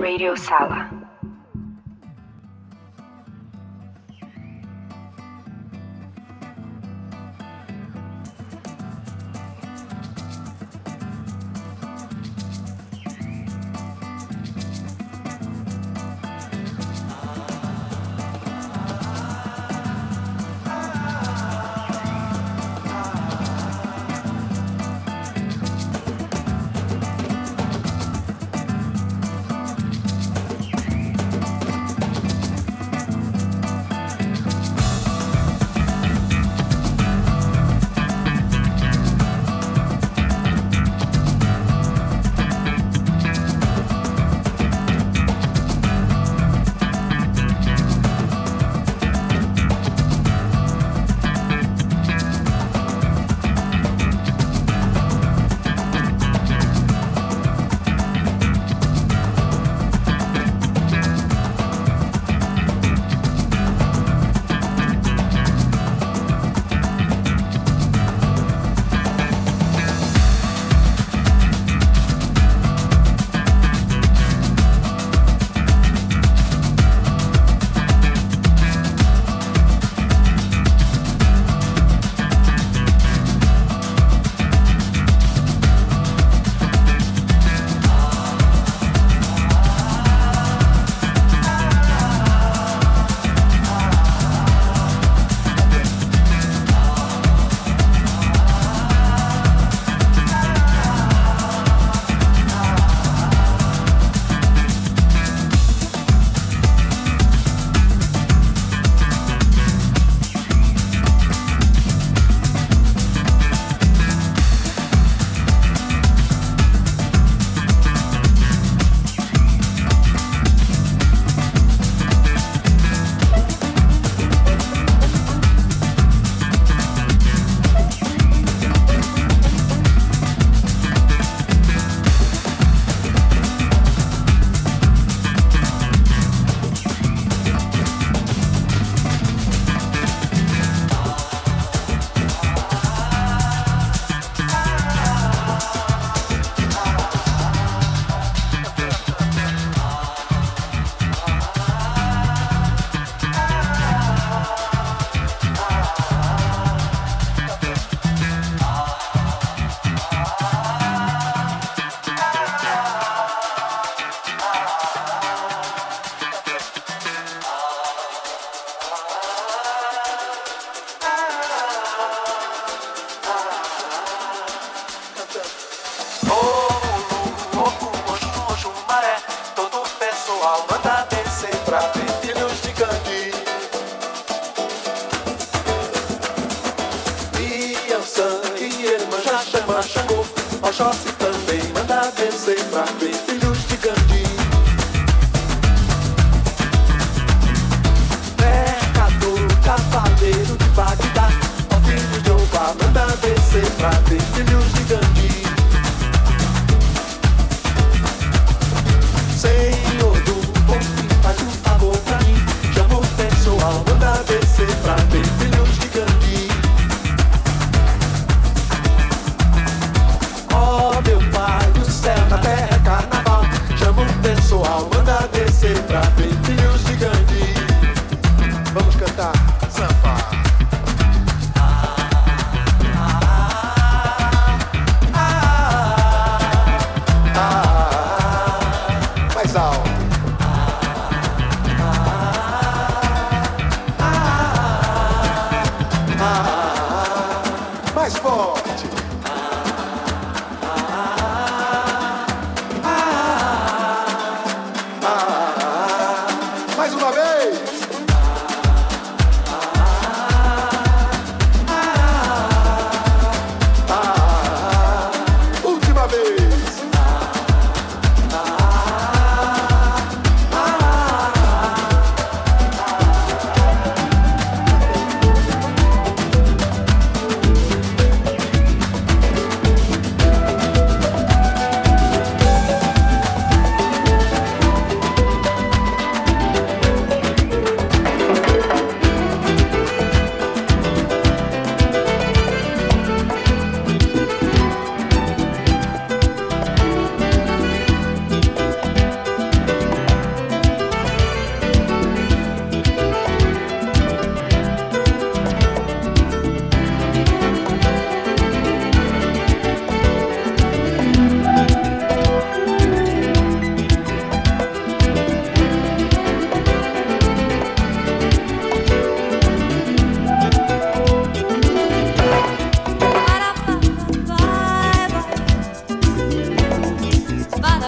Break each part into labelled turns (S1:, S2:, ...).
S1: Radio Sala.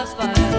S2: sapphire.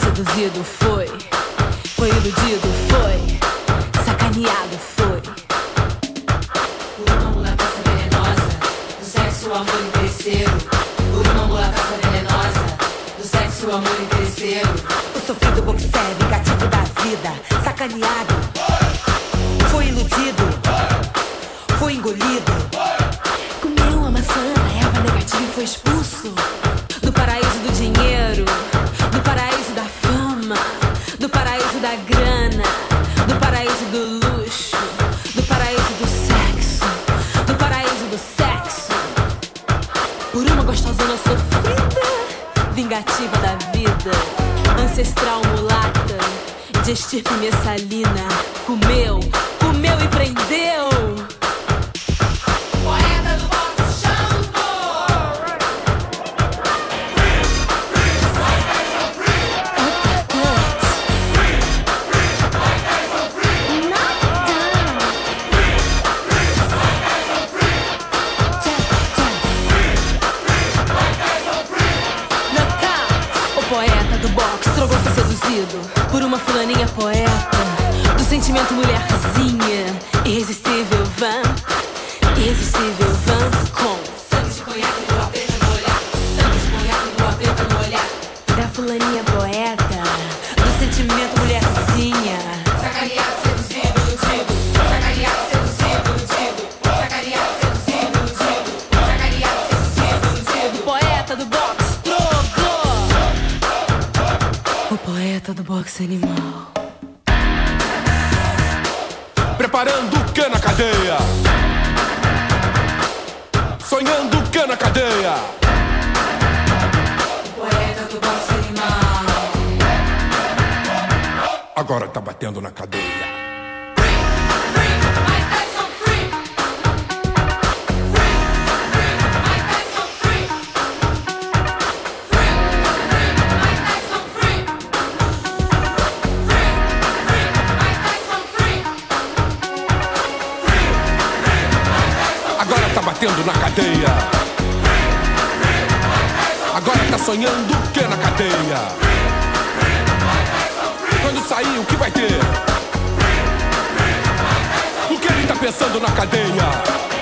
S2: Seduzido,
S3: foi. Foi iludido, foi. Sacaneado, foi. Por uma mulataça é venenosa, do sexo o amor interesseiro. Por uma mulataça é venenosa, do sexo o amor interesseiro. O sofrido boxer, vingativo da vida, sacaneado. do boxe animal.
S4: Preparando o cana cadeia. Sonhando o cana cadeia.
S3: O poeta do boxe animal.
S4: Agora tá batendo na cadeia. batendo na cadeia. Agora tá sonhando o que na cadeia? Quando sair, o que vai ter? O que ele tá pensando na cadeia?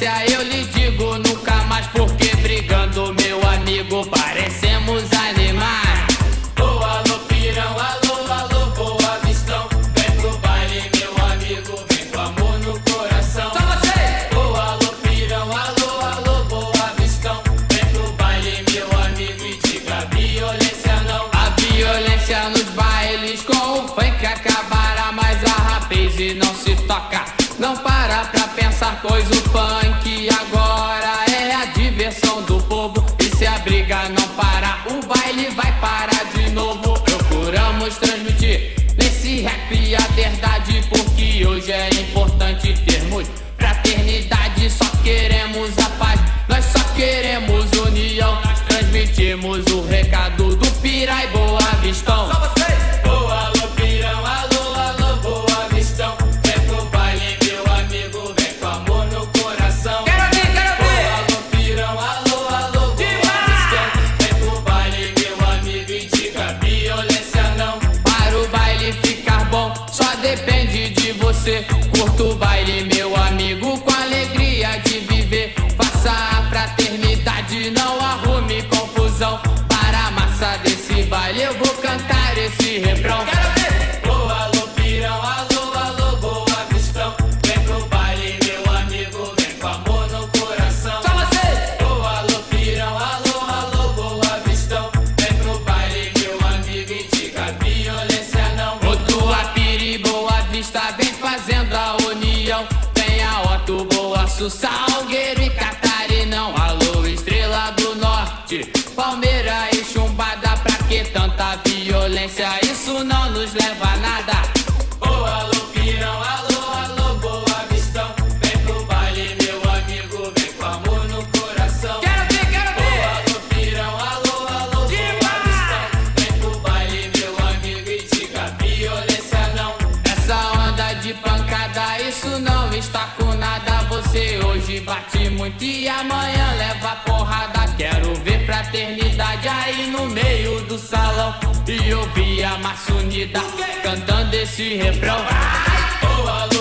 S5: Yeah. do. E ouvia a maçunida cantando esse refrão.
S6: Ai.